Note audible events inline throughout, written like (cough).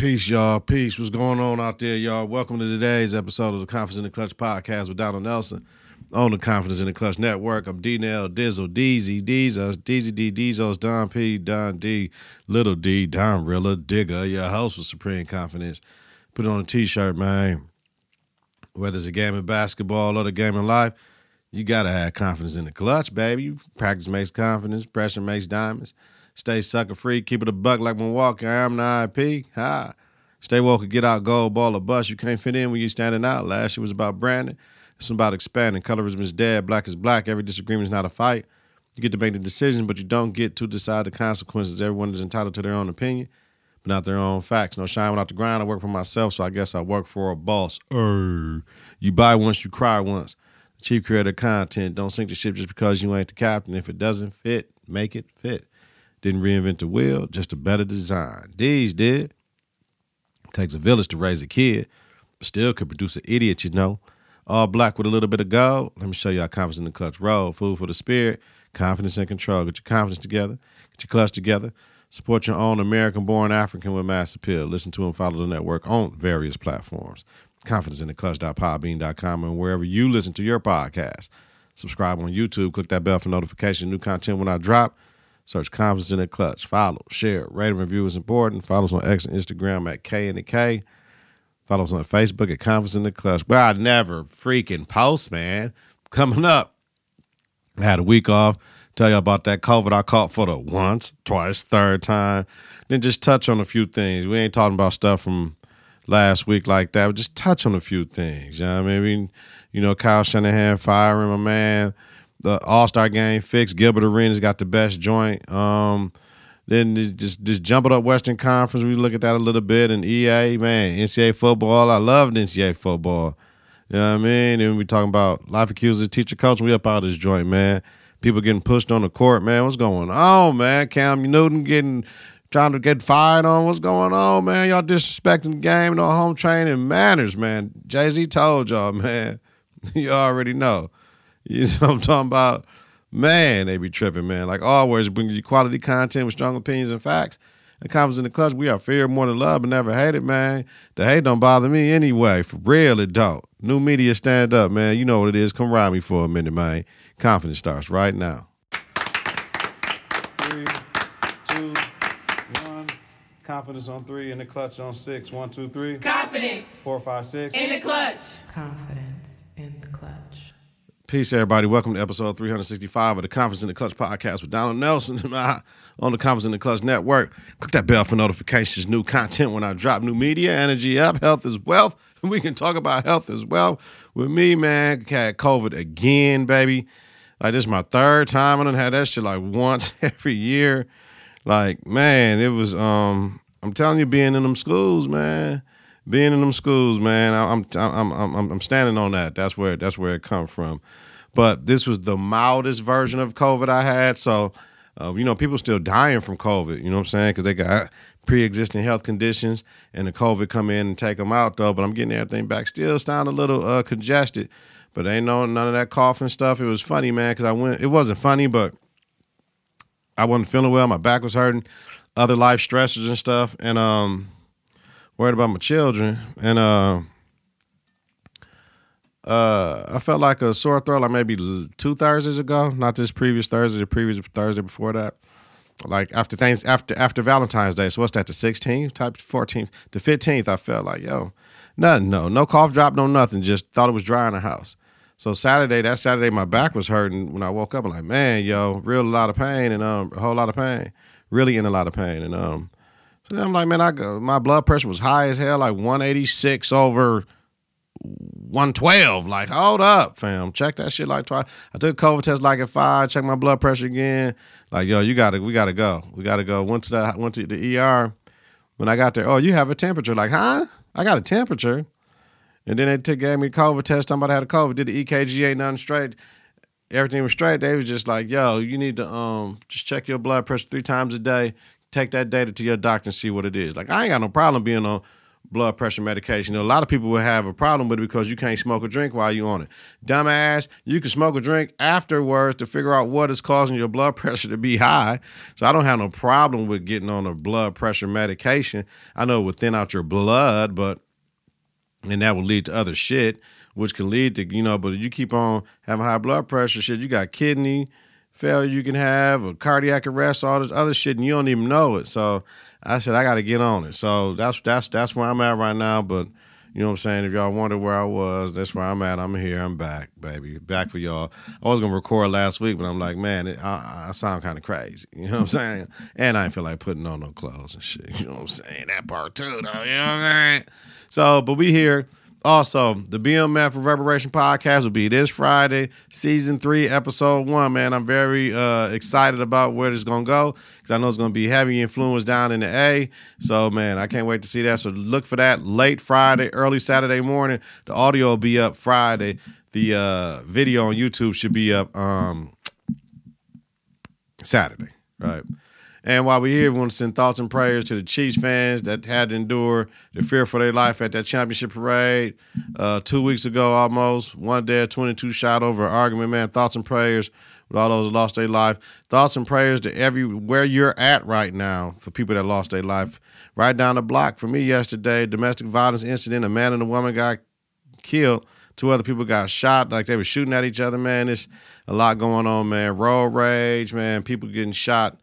Peace, y'all. Peace. What's going on out there, y'all? Welcome to today's episode of the Confidence in the Clutch podcast with Donald Nelson on the Confidence in the Clutch Network. I'm D Nell Dizzle, Deezy, Deezos, Deezy D, Deezos, Don P, Don D, Little D, Don Rilla, Digger, your host with Supreme Confidence. Put on a t shirt, man. Whether it's a game of basketball or the game of life, you got to have confidence in the clutch, baby. Practice makes confidence, pressure makes diamonds. Stay sucker free, keep it a buck like Milwaukee. I'm the IP. Ha. Stay woke and get out, gold ball or bust. You can't fit in when you're standing out. Last year was about branding. It's about expanding. Colorism is dead. Black is black. Every disagreement is not a fight. You get to make the decision, but you don't get to decide the consequences. Everyone is entitled to their own opinion, but not their own facts. No shine without the grind. I work for myself, so I guess I work for a boss. Er, you buy once, you cry once. Chief creator content. Don't sink the ship just because you ain't the captain. If it doesn't fit, make it fit. Didn't reinvent the wheel, just a better design. These did. Takes a village to raise a kid, but still could produce an idiot, you know. All black with a little bit of gold. Let me show you how confidence in the clutch roll. Food for the spirit, confidence and control. Get your confidence together, get your clutch together. Support your own American born African with mass appeal. Listen to and follow the network on various platforms. Confidence in the clutch.podbean.com and wherever you listen to your podcast. Subscribe on YouTube. Click that bell for notification. New content when I drop. Search Confidence in the Clutch. Follow, share, rate, and review is important. Follow us on X and Instagram at K and the K. Follow us on Facebook at Confidence in the Clutch. But I never freaking post, man. Coming up, I had a week off. Tell you about that COVID I caught for the once, twice, third time. Then just touch on a few things. We ain't talking about stuff from last week like that. But just touch on a few things. You know what I mean? You know, Kyle Shanahan firing my man. The All Star game fixed. Gilbert Arenas got the best joint. Um, then just just jump it up Western Conference. We look at that a little bit. And EA, man, NCAA football. I loved NCAA football. You know what I mean? And we talking about life accusers, teacher, coach. We up out of this joint, man. People getting pushed on the court, man. What's going on, man? Cam Newton getting trying to get fired on. What's going on, man? Y'all disrespecting the game, no home training manners, man. Jay Z told y'all, (laughs) man. you already know. You know what I'm talking about? Man, they be tripping, man. Like always, bring you quality content with strong opinions and facts. And confidence in the clutch, we are fear more than love, but never hated, man. The hate don't bother me anyway. For real, it don't. New media, stand up, man. You know what it is. Come ride me for a minute, man. Confidence starts right now. Three, two, one. Confidence on three, and the clutch on six. One, two, three. Confidence Four, five, six. in the clutch. Confidence in the clutch. Peace, everybody. Welcome to episode 365 of the Conference in the Clutch podcast with Donald Nelson (laughs) on the Conference in the Clutch network. Click that bell for notifications, new content when I drop new media, energy up, health is wealth. (laughs) We can talk about health as well. With me, man, had COVID again, baby. Like, this is my third time. I done had that shit like once (laughs) every year. Like, man, it was, um, I'm telling you, being in them schools, man being in them schools, man, I'm I'm I'm I'm, I'm standing on that. That's where that's where it come from. But this was the mildest version of COVID I had, so uh, you know people still dying from COVID. You know what I'm saying? Because they got pre-existing health conditions, and the COVID come in and take them out though. But I'm getting everything back. Still sound a little uh, congested, but ain't no none of that coughing stuff. It was funny, man, because I went. It wasn't funny, but I wasn't feeling well. My back was hurting, other life stressors and stuff, and um worried about my children, and uh, uh, I felt like a sore throat like maybe two Thursdays ago, not this previous Thursday, the previous Thursday before that. Like after things after after Valentine's Day, so what's that? The 16th, type 14th, the 15th. I felt like yo, nothing, no, no cough drop, no nothing. Just thought it was dry in the house. So Saturday, that Saturday, my back was hurting. When I woke up, I'm like, man, yo, real a lot of pain and um, a whole lot of pain, really in a lot of pain, and um, then I'm like, man, I go, my blood pressure was high as hell, like 186 over 112. Like, hold up, fam. Check that shit like twice. I took COVID test like at five, checked my blood pressure again. Like, yo, you gotta, we gotta go. We gotta go. Went to the went to the ER. When I got there, oh, you have a temperature. Like, huh? I got a temperature. And then they took gave me a COVID test. To have a COVID. Did the EKG, ain't nothing straight. Everything was straight. They was just like, yo, you need to um just check your blood pressure three times a day take that data to your doctor and see what it is. Like I ain't got no problem being on blood pressure medication. You know, a lot of people will have a problem with it because you can't smoke or drink while you're on it. Dumbass, you can smoke or drink afterwards to figure out what is causing your blood (laughs) pressure to be high. So I don't have no problem with getting on a blood pressure medication. I know it will thin out your blood, but and that will lead to other shit, which can lead to, you know, but you keep on having high blood pressure, shit, you got kidney failure you can have, a cardiac arrest, all this other shit, and you don't even know it. So I said I got to get on it. So that's that's that's where I'm at right now. But you know what I'm saying? If y'all wonder where I was, that's where I'm at. I'm here. I'm back, baby. Back for y'all. I was gonna record last week, but I'm like, man, it, I, I sound kind of crazy. (laughs) You know what I'm saying? and I ain't feel like putting on no clothes and shit. (laughs) You know what I'm saying? That part too, though. You know what I'm saying? So, but we here. Also, the BMF Reverberation podcast will be this Friday, season three, episode one. Man, I'm very uh, excited about where this is gonna go because I know it's gonna be heavy influence down in the A. So, man, I can't wait to see that. So, look for that late Friday, early Saturday morning. The audio will be up Friday. The uh, video on YouTube should be up um, Saturday, right? And while we're here, we want to send thoughts and prayers to the Chiefs fans that had to endure the fear for their life at that championship parade uh, two weeks ago almost. One dead, 22 shot over an argument, man. Thoughts and prayers with all those lost their life. Thoughts and prayers to everywhere you're at right now for people that lost their life. Right down the block for me yesterday, domestic violence incident, a man and a woman got killed. Two other people got shot, like they were shooting at each other, man. There's a lot going on, man. Road rage, man. People getting shot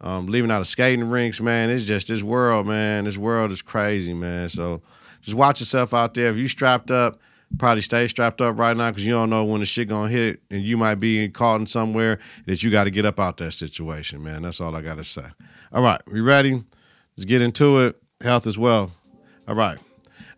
um, leaving out of skating rinks, man. It's just this world, man. This world is crazy, man. So just watch yourself out there. If you strapped up, probably stay strapped up right now because you don't know when the shit gonna hit, and you might be caught in somewhere that you got to get up out that situation, man. That's all I gotta say. All right, we ready? Let's get into it. Health as well. All right.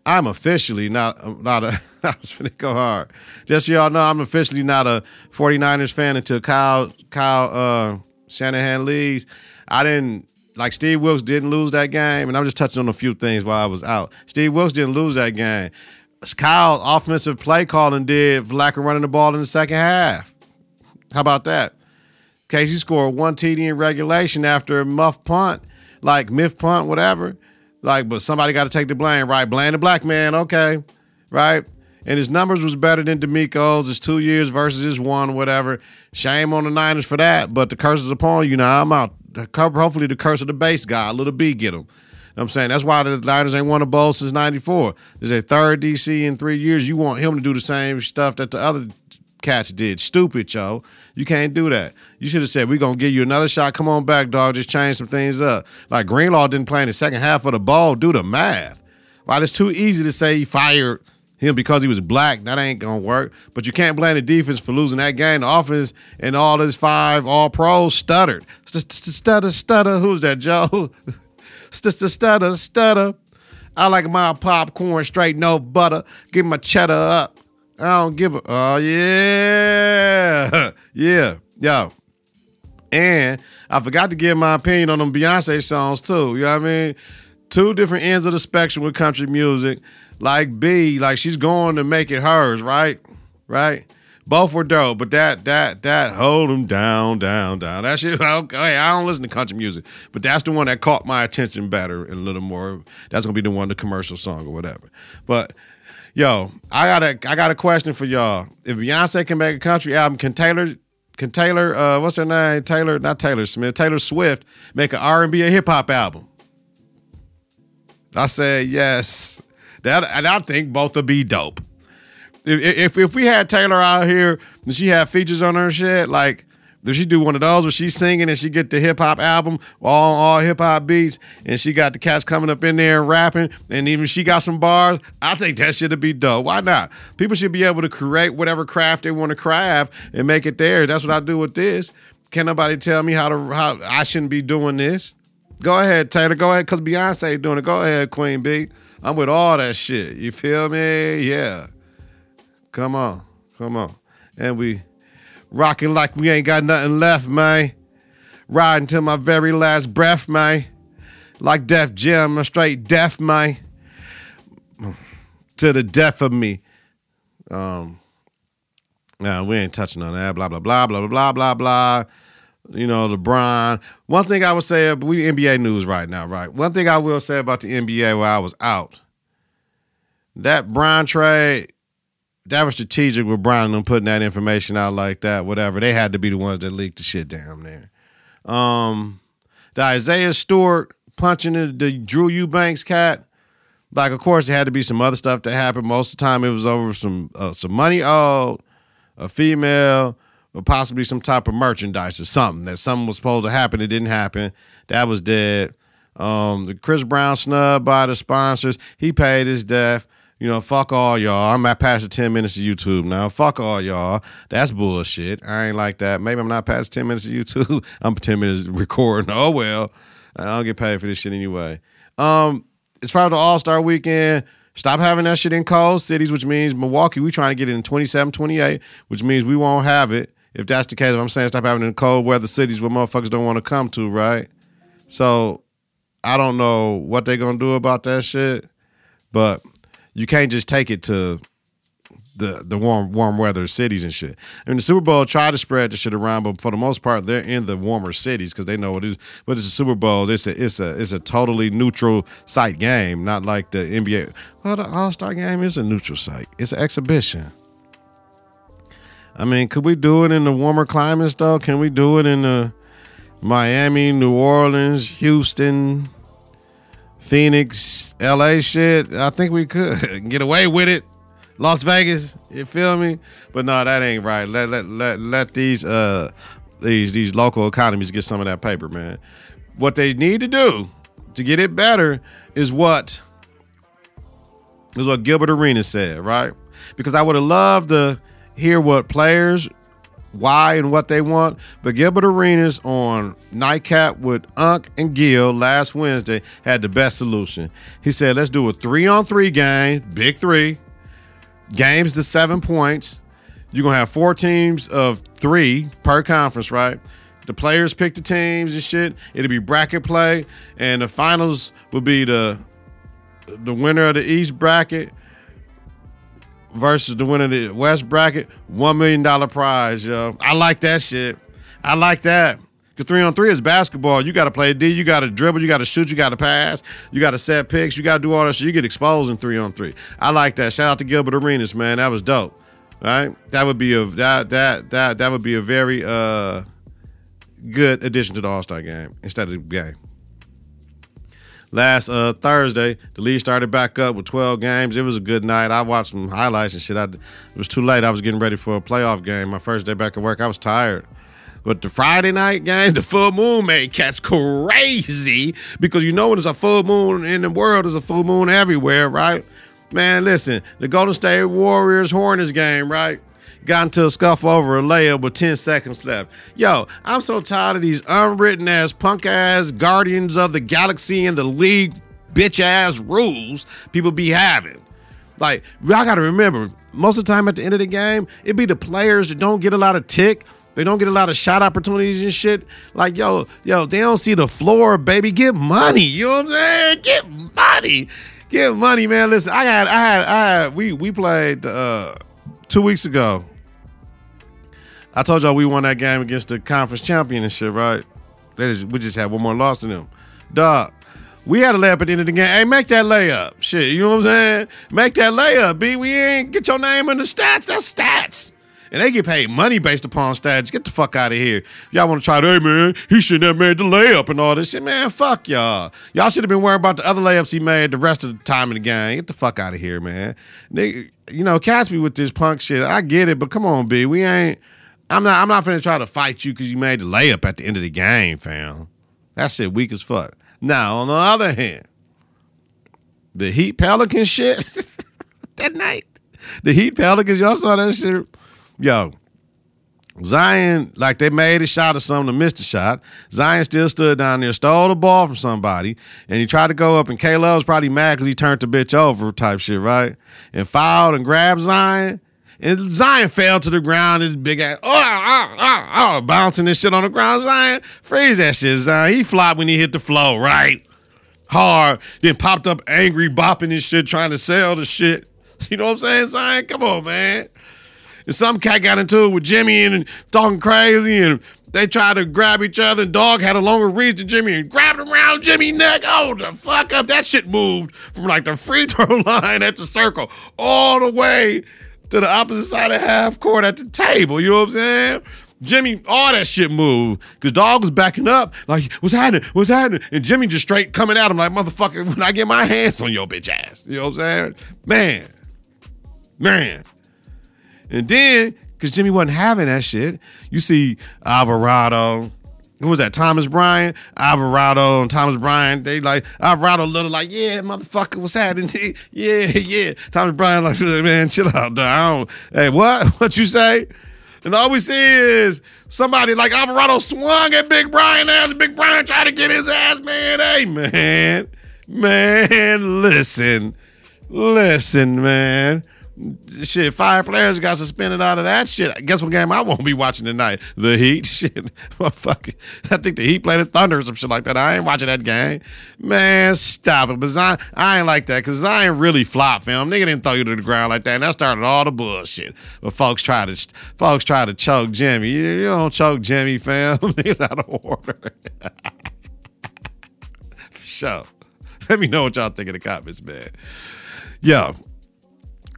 I'm officially not not a (laughs) I was gonna go hard. Just so y'all know, I'm officially not a 49ers fan until Kyle Kyle uh, Shanahan leaves. I didn't like Steve Wilks didn't lose that game, and I'm just touching on a few things while I was out. Steve Wilks didn't lose that game. Kyle offensive play calling did for lack of running the ball in the second half. How about that? KC scored one TD in regulation after a muff punt, like myth punt, whatever. Like, but somebody got to take the blame, right? Blame the black man, okay, right? And his numbers was better than DeMeco's. His two years versus his one, whatever. Shame on the Niners for that, but the curse is upon you. Now I'm out. Hopefully, the curse of the base guy, little B, get him. You know I'm saying that's why the Niners ain't won a bowl since '94. This is their third DC in three years. You want him to do the same stuff that the other cats did. Stupid, yo. You can't do that. You should have said, we're going to give you another shot. Come on back, dog. Just change some things up. Like Greenlaw didn't play in the second half of the ball. Do the math. While it's too easy to say he fired him because he was black, that ain't to work. But you can't blame the defense for losing that game. The offense and all his five all pros stuttered. Stutter, stutter. Who's that, Joe? (laughs) Stutter, stutter. I like my popcorn straight, no butter. Give my cheddar up. I don't give a. Oh yeah, (laughs) yeah, yo. And I forgot to give my opinion on them Beyonce songs too. You know what I mean? Two different ends of the spectrum with country music. Like B, like she's going to make it hers, right? Right. Both were dope, but that that that hold them down, down, down. That shit. (laughs) Okay, I don't listen to country music, but that's the one that caught my attention better and a little more. That's gonna be the one, the commercial song or whatever. But Yo, I got a I got a question for y'all. If Beyonce can make a country album, can Taylor can Taylor uh, what's her name? Taylor, not Taylor Smith, Taylor Swift make an R and B a hip hop album? I said yes. That and I think both would be dope. If, if if we had Taylor out here and she had features on her shit, like does she do one of those where she's singing and she get the hip hop album, all all hip hop beats, and she got the cats coming up in there and rapping, and even she got some bars? I think that should be dope. Why not? People should be able to create whatever craft they want to craft and make it theirs. That's what I do with this. Can't nobody tell me how to how I shouldn't be doing this. Go ahead, Taylor. Go ahead, cause Beyonce doing it. Go ahead, Queen B. I'm with all that shit. You feel me? Yeah. Come on, come on, and we Rocking like we ain't got nothing left, man. Riding till my very last breath, man. Like Def Jam, I'm straight deaf, man. To the death of me. Um, nah, we ain't touching on that. Blah, blah, blah, blah, blah, blah, blah. You know, LeBron. One thing I would say, we NBA news right now, right? One thing I will say about the NBA while I was out, that Bron trade, that was strategic with Bron and them putting that information out like that, whatever. They had to be the ones that leaked the shit down there. Um, the Isaiah Stewart punching the, the Drew Eubanks cat. Like, of course, it had to be some other stuff that happened. Most of the time, it was over some uh, some money owed, a female, or possibly some type of merchandise or something that something was supposed to happen. It didn't happen. That was dead. Um, the Chris Brown snub by the sponsors. He paid his death. You know, fuck all y'all. I'm at past the 10 minutes of YouTube now. Fuck all y'all. That's bullshit. I ain't like that. Maybe I'm not past 10 minutes of YouTube. (laughs) I'm 10 minutes recording. Oh, well. I don't get paid for this shit anyway. Um, as far as the All Star weekend, stop having that shit in cold cities, which means Milwaukee, we trying to get it in 27, 28, which means we won't have it. If that's the case, I'm saying stop having in cold weather cities where motherfuckers don't want to come to, right? So I don't know what they're gonna do about that shit, but you can't just take it to the the warm warm weather cities and shit. I mean, the Super Bowl tried to spread the shit around, but for the most part, they're in the warmer cities because they know what it is. But it's a Super Bowl. It's a it's a it's a totally neutral site game, not like the NBA. Well, the All Star game is a neutral site. It's an exhibition. I mean, could we do it in the warmer climates though? Can we do it in the Miami, New Orleans, Houston, Phoenix, LA shit? I think we could (laughs) get away with it. Las Vegas, you feel me? But no, that ain't right. Let let let let these uh these these local economies get some of that paper, man. What they need to do to get it better is what is what Gilbert Arenas said, right? Because I would have loved to hear what players why and what they want. But Gilbert Arenas on Nightcap with Unc and Gil last Wednesday had the best solution. He said, let's do a three on three game, big three, games to seven points. You're gonna have four teams of three per conference, right? The players pick the teams and shit. It'll be bracket play, and the finals will be the the winner of the East bracket versus the winner of the West bracket. One million dollar prize, yo. I like that shit. I like that. Cause three on three is basketball. You got to play D. You got to dribble. You got to shoot. You got to pass. You got to set picks. You got to do all that shit. You get exposed in three on three. I like that. Shout out to Gilbert Arenas, man. That was dope. Right? That would be a that that that that would be a very uh good addition to the All Star game instead of the game. Last uh, Thursday, the league started back up with 12 games. It was a good night. I watched some highlights and shit. I, it was too late. I was getting ready for a playoff game. My first day back at work, I was tired. But the Friday night game, (laughs) the full moon made cats crazy because you know when there's a full moon in the world, there's a full moon everywhere, right? Man, listen, the Golden State Warriors Hornets game, right? Got into a scuffle over a layup with 10 seconds left. Yo, I'm so tired of these unwritten ass, punk ass guardians of the galaxy and the league bitch ass rules people be having. Like, y'all gotta remember, most of the time at the end of the game, it be the players that don't get a lot of tick. They don't get a lot of shot opportunities and shit. Like, yo, yo, they don't see the floor, baby. Get money. You know what I'm saying? Get money. Get money, man. Listen, I had, I had, I had, we we played uh two weeks ago. I told y'all we won that game against the conference champion and shit, right? That is, we just had one more loss than them. Dog. We had a layup at the end of the game. Hey, make that layup. Shit, you know what I'm saying? Make that layup, B. We ain't get your name in the stats. That's stats. And they get paid money based upon stats. Get the fuck out of here. Y'all want to try hey man, he shouldn't have made the layup and all this shit. Man, fuck y'all. Y'all should have been worrying about the other layups he made the rest of the time in the game. Get the fuck out of here, man. You know, catch me with this punk shit. I get it, but come on, B. We ain't. I'm not. I'm not finna try to fight you because you made the layup at the end of the game, fam. That shit weak as fuck. Now, on the other hand, the Heat Pelican shit (laughs) that night, the Heat Pelicans, y'all saw that shit. Yo, Zion, like they made a shot or something to miss the shot. Zion still stood down there, stole the ball from somebody, and he tried to go up, and Kayla was probably mad because he turned the bitch over type shit, right? And fouled and grabbed Zion. And Zion fell to the ground, his big ass, oh, oh, oh, oh, bouncing this shit on the ground. Zion, freeze that shit, Zion. He flopped when he hit the floor, right? Hard. Then popped up angry, bopping his shit, trying to sell the shit. (laughs) You know what I'm saying, Zion? Come on, man. And some cat got into it with Jimmy and, talking crazy and They tried to grab each other, and Dog had a longer reach than Jimmy and grabbed around Jimmy's neck. Oh, the fuck up. That shit moved from like the free throw (laughs) line at the circle all the way to the opposite side of half court at the table. You know what I'm saying? Jimmy, all that shit moved because Dog was backing up, like, what's happening? What's happening? And Jimmy just straight coming at him like, motherfucker, (laughs) when I get my hands on your bitch ass. You know what I'm saying? Man, man. And then, because Jimmy wasn't having that shit, you see Alvarado. Who was that? Thomas Bryant, Alvarado, and Thomas Bryant. They like Alvarado, little like, yeah, motherfucker, what's happening? (laughs) yeah, yeah. Thomas Bryant like, man, chill out, dog. Don't, hey, what? (laughs) What you say? And all we see is somebody like Alvarado swung at Big Brian ass, and Big Brian tried to get his ass, man. Hey, man, man, listen, listen, man. Shit, five players got suspended out of that shit. Guess what game I won't be watching tonight? The Heat. (laughs) Shit. I think the Heat played the Thunder or some shit like that. I ain't watching that game. Man, stop it. But Zion, I ain't like that because Zion really flop film. Nigga didn't throw you to the ground like that. And that started all the bullshit. But folks try to folks try to choke Jimmy. You, you don't choke Jimmy, fam. (laughs) Niggas out of order. (laughs) For sure. Let me know what y'all think in the comments, man. Yo,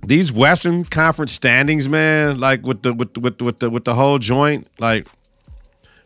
these Western Conference standings, man, like with the with with with the with the whole joint, like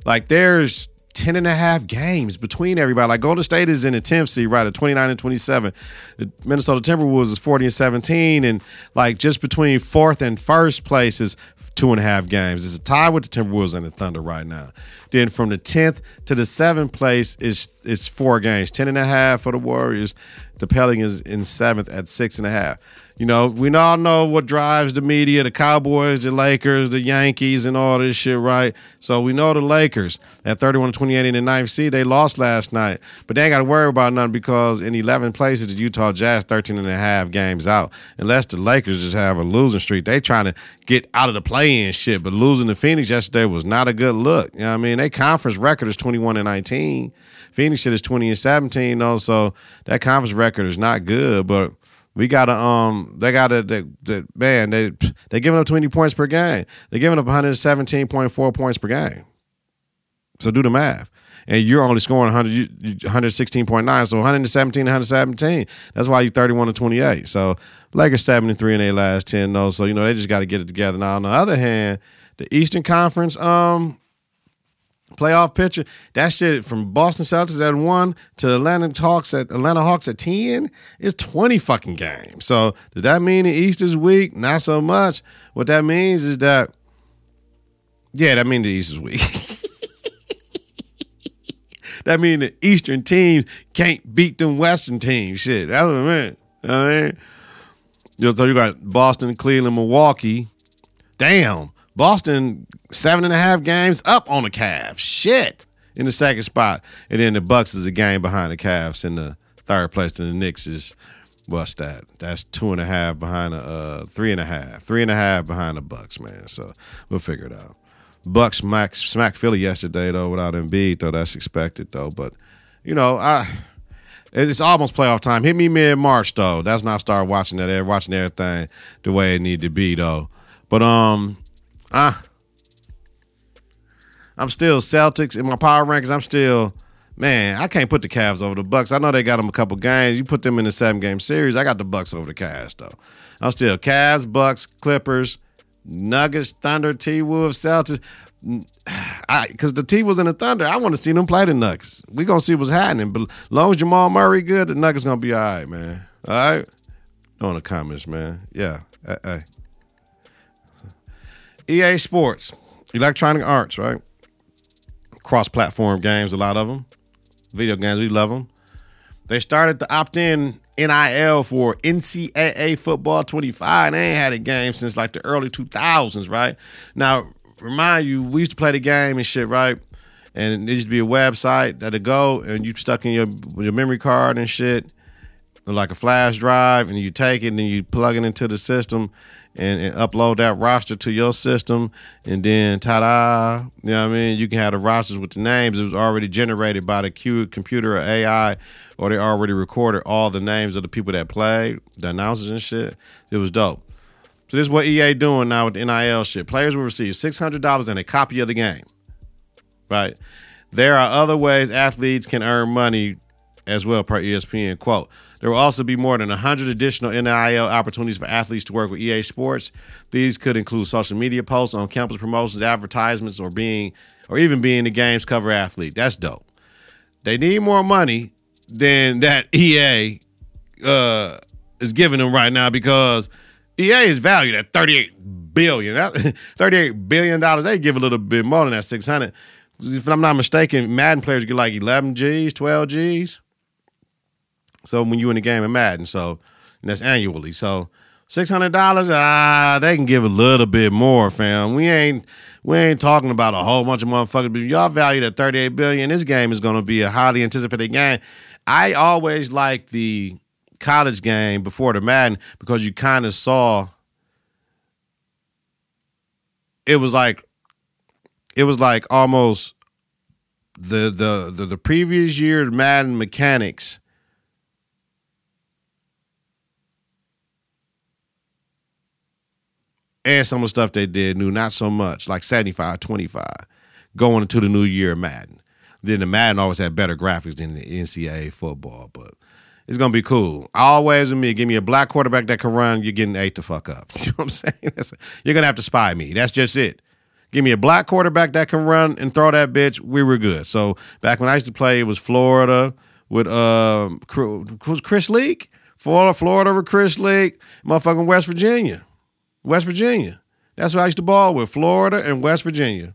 like there's 10 and a half games between everybody. Like Golden State is in the 10th seed, right, at 29 and 27. The Minnesota Timberwolves is 40 and 17. And like just between fourth and first place is two and a half games. It's a tie with the Timberwolves and the Thunder right now. Then from the 10th to the seventh place is it's four games. 10 and a half for the Warriors. The Pelicans in seventh at six and a half. You know, we all know what drives the media, the Cowboys, the Lakers, the Yankees, and all this shit, right? So we know the Lakers at 31 28 in the ninth seed, they lost last night. But they ain't got to worry about nothing because in 11 places, the Utah Jazz 13 and a half games out. Unless the Lakers just have a losing streak. They trying to get out of the play-in shit. But losing to Phoenix yesterday was not a good look. You know what I mean? Their conference record is 21 and 19. Phoenix shit is 20 and 17, though. So that conference record is not good. But we gotta um they gotta they, they, man they they giving up 20 points per game. They're giving up 117.4 points per game. So do the math. And you're only scoring 100, 116.9, so 117, 117. That's why you're 31 to 28. So Lakers 73 in their last 10, though. So, you know, they just got to get it together. Now, on the other hand, the Eastern Conference, um, playoff picture. That shit from Boston Celtics at one to Atlanta Hawks at Atlanta Hawks at ten is twenty fucking games. So does that mean the East is weak? Not so much. What that means is that, yeah, that means the East is weak. (laughs) that means the Eastern teams can't beat them Western teams. Shit, that's what I mean. I mean, you know, so you got Boston, Cleveland, Milwaukee. Damn. Boston seven and a half games up on the Cavs. Shit. In the second spot. And then the Bucks is a game behind the Cavs in the third place. And the Knicks is what's that? That's two and a half behind the uh three and a half. Three and a half behind the Bucks, man. So we'll figure it out. Bucks smack smack Philly yesterday though without Embiid, though. That's expected though. But you know, I it's almost playoff time. Hit me mid March though. That's when I start watching that, air watching everything the way it need to be though. But um, ah, I'm still Celtics in my power rankings. I'm still man. I can't put the Cavs over the Bucks. I know they got them a couple games. You put them in the seven game series. I got the Bucks over the Cavs though. I'm still Cavs, Bucks, Clippers, Nuggets, Thunder, T Wolves, Celtics. (sighs) I because the T was in the Thunder, I want to see them play the Nuggets. We gonna see what's happening. But as long as Jamal Murray good, the Nuggets gonna be all right, man. All right. In the comments, man. Yeah. Hey. EA Sports, Electronic Arts, right? Cross-platform games, a lot of them. Video games, we love them. They started to opt in NIL for NCAA football 25. They ain't had a game since like the early 2000s, right? Now, remind you, we used to play the game and shit, right? And it used to be a website that'd go and you stuck in your your memory card and shit, like a flash drive, and you take it and you plug it into the system and, and upload that roster to your system, and then ta-da, you know what I mean? You can have the rosters with the names. It was already generated by the Q computer or AI, or they already recorded all the names of the people that played, the announcers and shit. It was dope. So this is what EA doing now with the NIL shit. Players will receive six hundred dollars and a copy of the game. right? There are other ways athletes can earn money as well, per ESPN. Quote, there will also be more than 100 additional NIL opportunities for athletes to work with EA Sports. These could include social media posts on campus promotions, advertisements, or being or even being the game's cover athlete. That's dope. They need more money than that (laughs) EA uh, is giving them right now because EA is valued at 38 billion. That, (laughs) 38 billion dollars. They give a little bit more than that 600. If I'm not mistaken, Madden players get like 11 G's, 12 G's. So when you in the game of Madden, so and that's annually. So six hundred dollars, ah, they can give a little bit more, fam. We ain't we ain't talking about a whole bunch of motherfuckers, but y'all valued at thirty eight billion. This game is gonna be a highly anticipated game. I always like the college game before the Madden because you kind of saw it was like it was like almost the the the, the previous year Madden mechanics and some of the stuff they did new, not so much, like 75 25, going into the new year of Madden. Then the Madden always had better graphics than the NCAA football, but it's gonna be cool. Always with me, give me a black quarterback that can run, you're getting eight to fuck up. (laughs) You know what I'm saying? That's, you're gonna have to spy me. That's just it. Give me a black quarterback that can run and throw that bitch. We were good. So back when I used to play, it was Florida with um Chris Leak, Florida, Florida with Chris Leak, motherfucking West Virginia. West Virginia. That's what I used to ball with, Florida and West Virginia.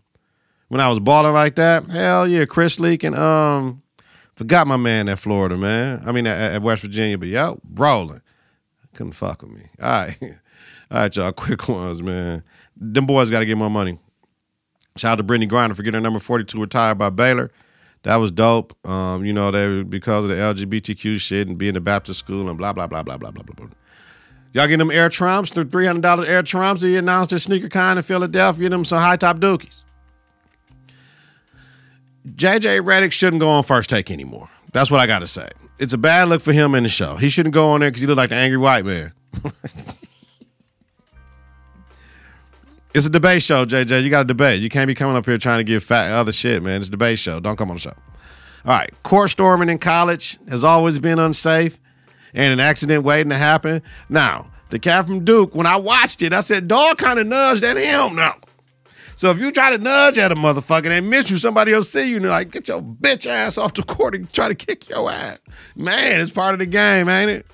When I was balling like that, hell yeah, Chris Leak and um, forgot my man at Florida, man. I mean at, at West Virginia, but yo, rolling. Couldn't fuck with me. All right, (laughs) all right, y'all. (laughs) Quick ones, man. Them boys got to get more money. Shout out to Brittney Griner for getting her number forty-two retired by Baylor. That was dope. Um, you know, they because of the LGBTQ shit and being a Baptist school and blah blah blah blah blah blah blah. Y'all getting them Air Trumps, the $300 Air Trumps he announced at Sneaker Con in Philadelphia, them some high top dookies. JJ Redick shouldn't go on first take anymore. That's what I got to say. It's a bad look for him in the show. He shouldn't go on there because he look like the angry white man. (laughs) it's a debate show, JJ. You got to debate. You can't be coming up here trying to give fat other shit, man. It's a debate show. Don't come on the show. All right. Court storming in college has always been unsafe and an accident waiting to happen. Now, the cat from Duke, when I watched it, I said, dog kind of nudged at him now. So if you try to nudge at a motherfucker and they miss you, somebody else see you and they're like, get your bitch ass off the court and try to kick your ass. Man, it's part of the game, ain't it?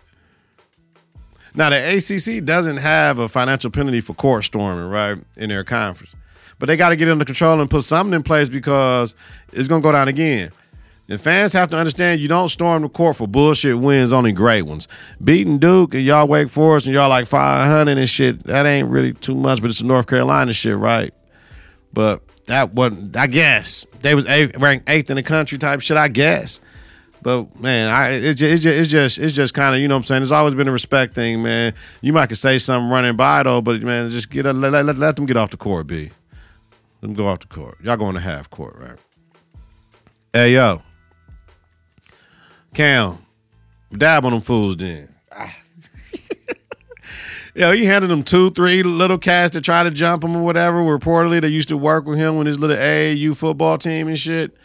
Now, the ACC doesn't have a financial penalty for court storming, right, in their conference. But they got to get under control and put something in place because it's going to go down again. And fans have to understand you don't storm the court for bullshit wins, only great ones. Beating Duke and y'all Wake Forest and y'all like 500 and shit, that ain't really too much, but it's the North Carolina shit, right? But that wasn't, I guess. They was eighth, ranked eighth in the country type shit, I guess. But man, I it's just, it's just it's just it's just kind of you know what I'm saying. It's always been a respect thing, man. You might could say something running by though, but man, just get let, let, let, let them get off the court, b. Let them go off the court. Y'all going to half court, right? Hey yo, Cam, dab on them fools then. Ah. (laughs) Yo, he handed them two, three little cats to try to jump him or whatever. Reportedly, they used to work with him with his little AAU football team and shit.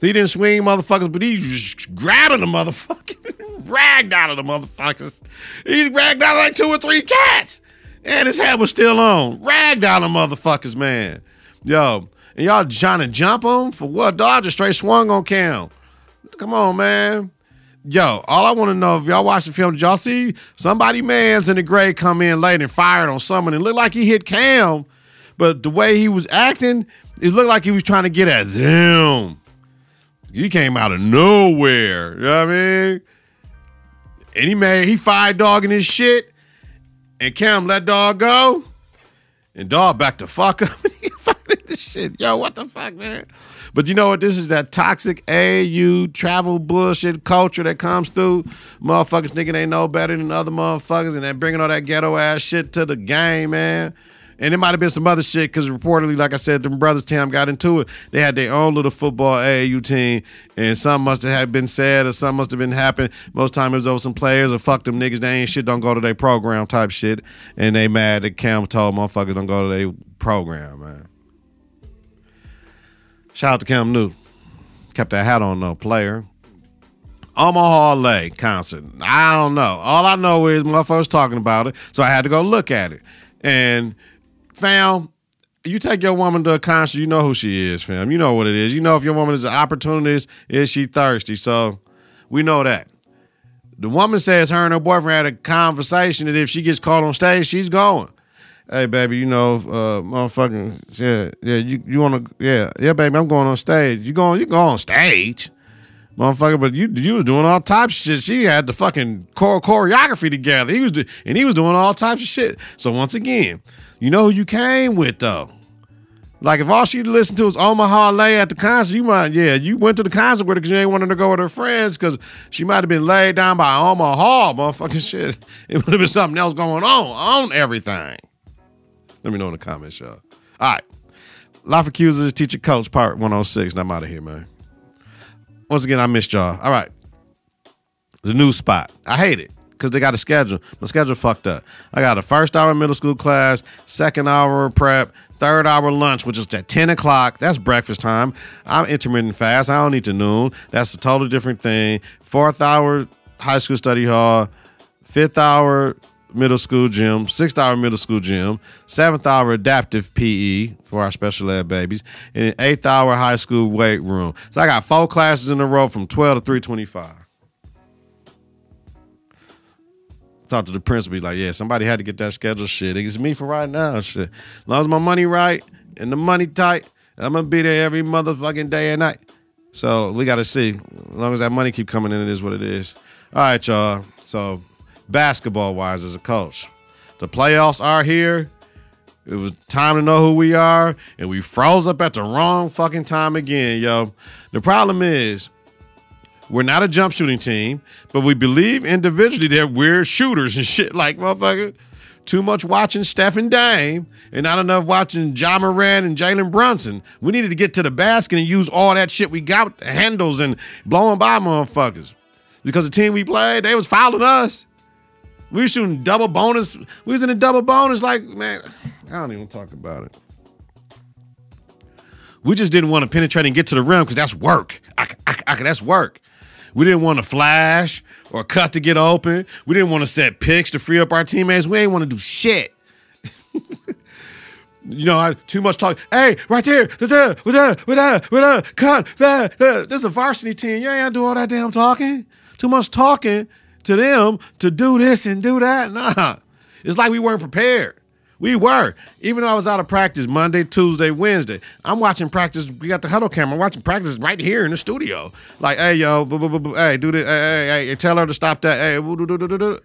He didn't swing motherfuckers, but he's just grabbing the motherfuckers, (laughs) ragged out of the motherfuckers. He's ragged out like two or three cats. And his head was still on. Ragged out of motherfuckers, man. Yo, and y'all trying to jump him for what? Dog just straight swung on Cam. Come on, man. Yo, all I want to know if y'all watch the film, did y'all see somebody man's in the grade come in late and fired on someone and looked like he hit Cam, but the way he was acting, it looked like he was trying to get at them. He came out of nowhere. You know what I mean? And he made he fired dog in his shit, and Cam let dog go, and dog back the fuck up. (laughs) (laughs) this shit. Yo, what the fuck, man? But you know what? This is that toxic AU travel bullshit culture that comes through. Motherfuckers thinking they know better than other motherfuckers and they bringing all that ghetto ass shit to the game, man. And it might have been some other shit because reportedly, like I said, the brothers Tam got into it. They had their own little football AAU team, and some must have been said or some must have been happening. Most time it was over some players or fuck them niggas. They ain't shit. Don't go to their program type shit. And they mad that Cam told motherfuckers don't go to their program, man. Shout out to Cam Newton. Kept that hat on though, player. Omaha Lay concert. I don't know. All I know is motherfuckers talking about it, so I had to go look at it. And fam, you take your woman to a concert, you know who she is, fam. You know what it is. You know if your woman is an opportunist, is she thirsty? So we know that. The woman says her and her boyfriend had a conversation that if she gets caught on stage, she's going. Hey baby, you know, uh, motherfucking yeah, yeah, you you wanna yeah, yeah, baby, I'm going on stage. You going you go on stage motherfucker. But you you was doing all types of shit. She had the fucking chore- choreography together. He was do- and he was doing all types of shit. So once again, you know who you came with though. Like if all she listened to was Omaha Lay at the concert, you might yeah you went to the concert with her because you ain't wanted to go with her friends because she might have been laid down by Omaha motherfucking (laughs) shit. It would have been something else going on on everything. Let me know in the comments, y'all. All right. Life Accusers Teacher Coach Part 106. And I'm out of here, man. Once again, I missed y'all. All right. The new spot. I hate it because they got a schedule. My schedule fucked up. I got a first hour middle school class, second hour prep, third hour lunch, which is at 10 o'clock. That's breakfast time. I'm intermittent fast. I don't eat to noon. That's a totally different thing. Fourth hour high school study hall, fifth hour middle school gym, sixth hour middle school gym, seventh hour adaptive PE for our special ed babies, and an eighth hour high school weight room. So I got four classes in a row from 12 to 325. Talk to the principal, be like, yeah, somebody had to get that schedule shit. It's me for right now. Shit. As long as my money right and the money tight, I'm gonna be there every motherfucking day and night. So we gotta see. As long as that money keep coming in, it is what it is. All right, y'all. So basketball wise as a coach. The playoffs are here. It was time to know who we are, and we froze up at the wrong fucking time again, yo. The problem is, we're not a jump shooting team, but we believe individually that we're shooters and (laughs) shit. Like, motherfucker, too much watching Steph and Dame and not enough watching Ja Morant and Jalen Brunson. We needed to get to the basket and use all that shit we got with the handles and blowing by motherfuckers. Because the team we played, they was fouling us. We were shooting double bonus. We was in a double bonus. Like, man, I don't even talk about it. We just didn't want to penetrate and get to the rim because that's work. I, I, I, that's work. We didn't want to flash or cut to get open. We didn't want to set picks to free up our teammates. We ain't want to do shit. (laughs) you know, I, too much talk. Hey, right there, there, with that, with that, with that, cut, that, that. This is a varsity team. You ain't got to do all that damn talking. Too much talking to them to do this and do that. Nah. It's like we weren't prepared. We were. Even though I was out of practice Monday, Tuesday, Wednesday, I'm watching practice. We got the Hudl camera. I'm watching practice right here in the studio. Like, hey, yo, hey, do this. Hey, hey, hey, tell her to stop that. Hey.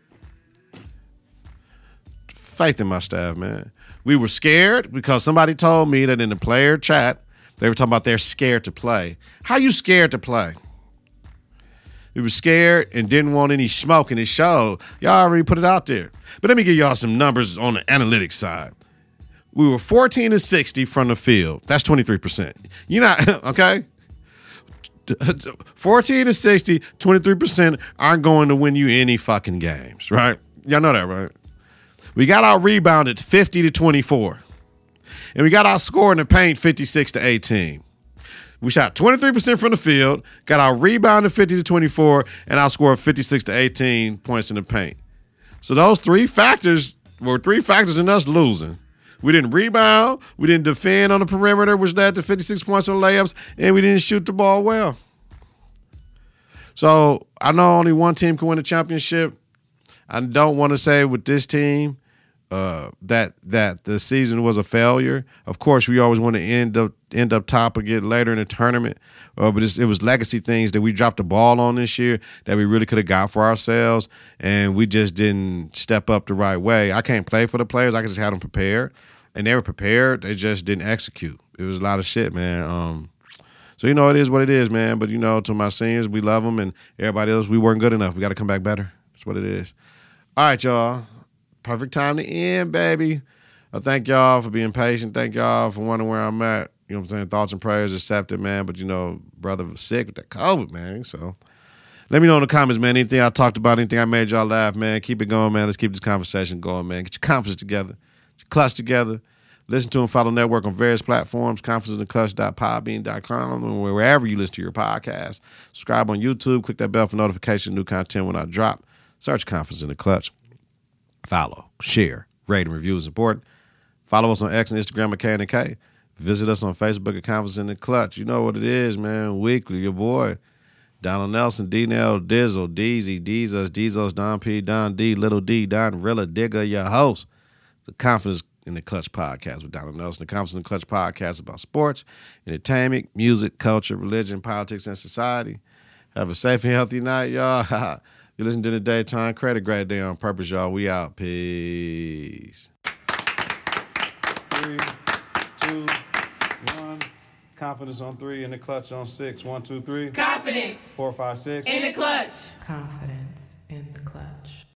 Faith in my staff, man. We were scared because somebody told me that in the player chat, they were talking about they're scared to play. How you scared to play? We were scared and didn't want any smoke in his show. Y'all already put it out there. But let me give y'all some numbers on the analytics side. We were 14 to 60 from the field. That's 23%. You're not, (laughs) okay? 14 to 60, 23% aren't going to win you any fucking games, right? Y'all know that, right? We got our rebounded 50 to 24. And we got our score in the paint 56 to 18. We shot 23% from the field, got our rebound to 50 to 24, and our score of 56 to 18 points in the paint. So those three factors were three factors in us losing. We didn't rebound, we didn't defend on the perimeter, which led to 56 points on layups, and we didn't shoot the ball well. So I know only one team can win a championship. I don't want to say with this team uh, that that the season was a failure. Of course, we always want to end up end up top get later in the tournament. Uh, but it was legacy things that we dropped the ball on this year that we really could have got for ourselves, and we just didn't step up the right way. I can't play for the players. I just had them prepared, and they were prepared. They just didn't execute. It was a lot of shit, man. Um, so you know, it is what it is, man. But you know, to my seniors, we love them, and everybody else, we weren't good enough. We got to come back better. That's what it is. All right, y'all. Perfect time to end, baby. I thank y'all for being patient. Thank y'all for wondering where I'm at. You know what I'm saying? Thoughts and prayers accepted, man. But you know, brother was sick with that COVID, man. So let me know in the comments, man. Anything I talked about, anything I made y'all laugh, man. Keep it going, man. Let's keep this conversation going, man. Get your confidence together, get your clutch together. Listen to and follow Network on various platforms, confidenceintheclutch.podbean.com, and wherever you listen to your podcast. Subscribe on YouTube. Click that bell for notification new content when I drop. Search Confidence in the Clutch. Follow, share, rate, and review is important. Follow us on X and Instagram at K and K. Visit us on Facebook at Confidence in the Clutch. You know what it is, man. Weekly, your boy. Donald Nelson, D Nell, Dizzle, Deezy, Deezus, Deezos, Don P, Don D, Little D, Don Rilla, Digger, your host. The Confidence in the Clutch podcast with Donald Nelson. The Confidence in the Clutch podcast about sports, entertainment, music, culture, religion, politics, and society. Have a safe and healthy night, y'all. (laughs) you listen to the daytime credit great day on purpose, y'all. We out. Peace. Three, two, one. Confidence on three and the clutch on six. One, two, three. Confidence Four, five, six. in the clutch. Confidence in the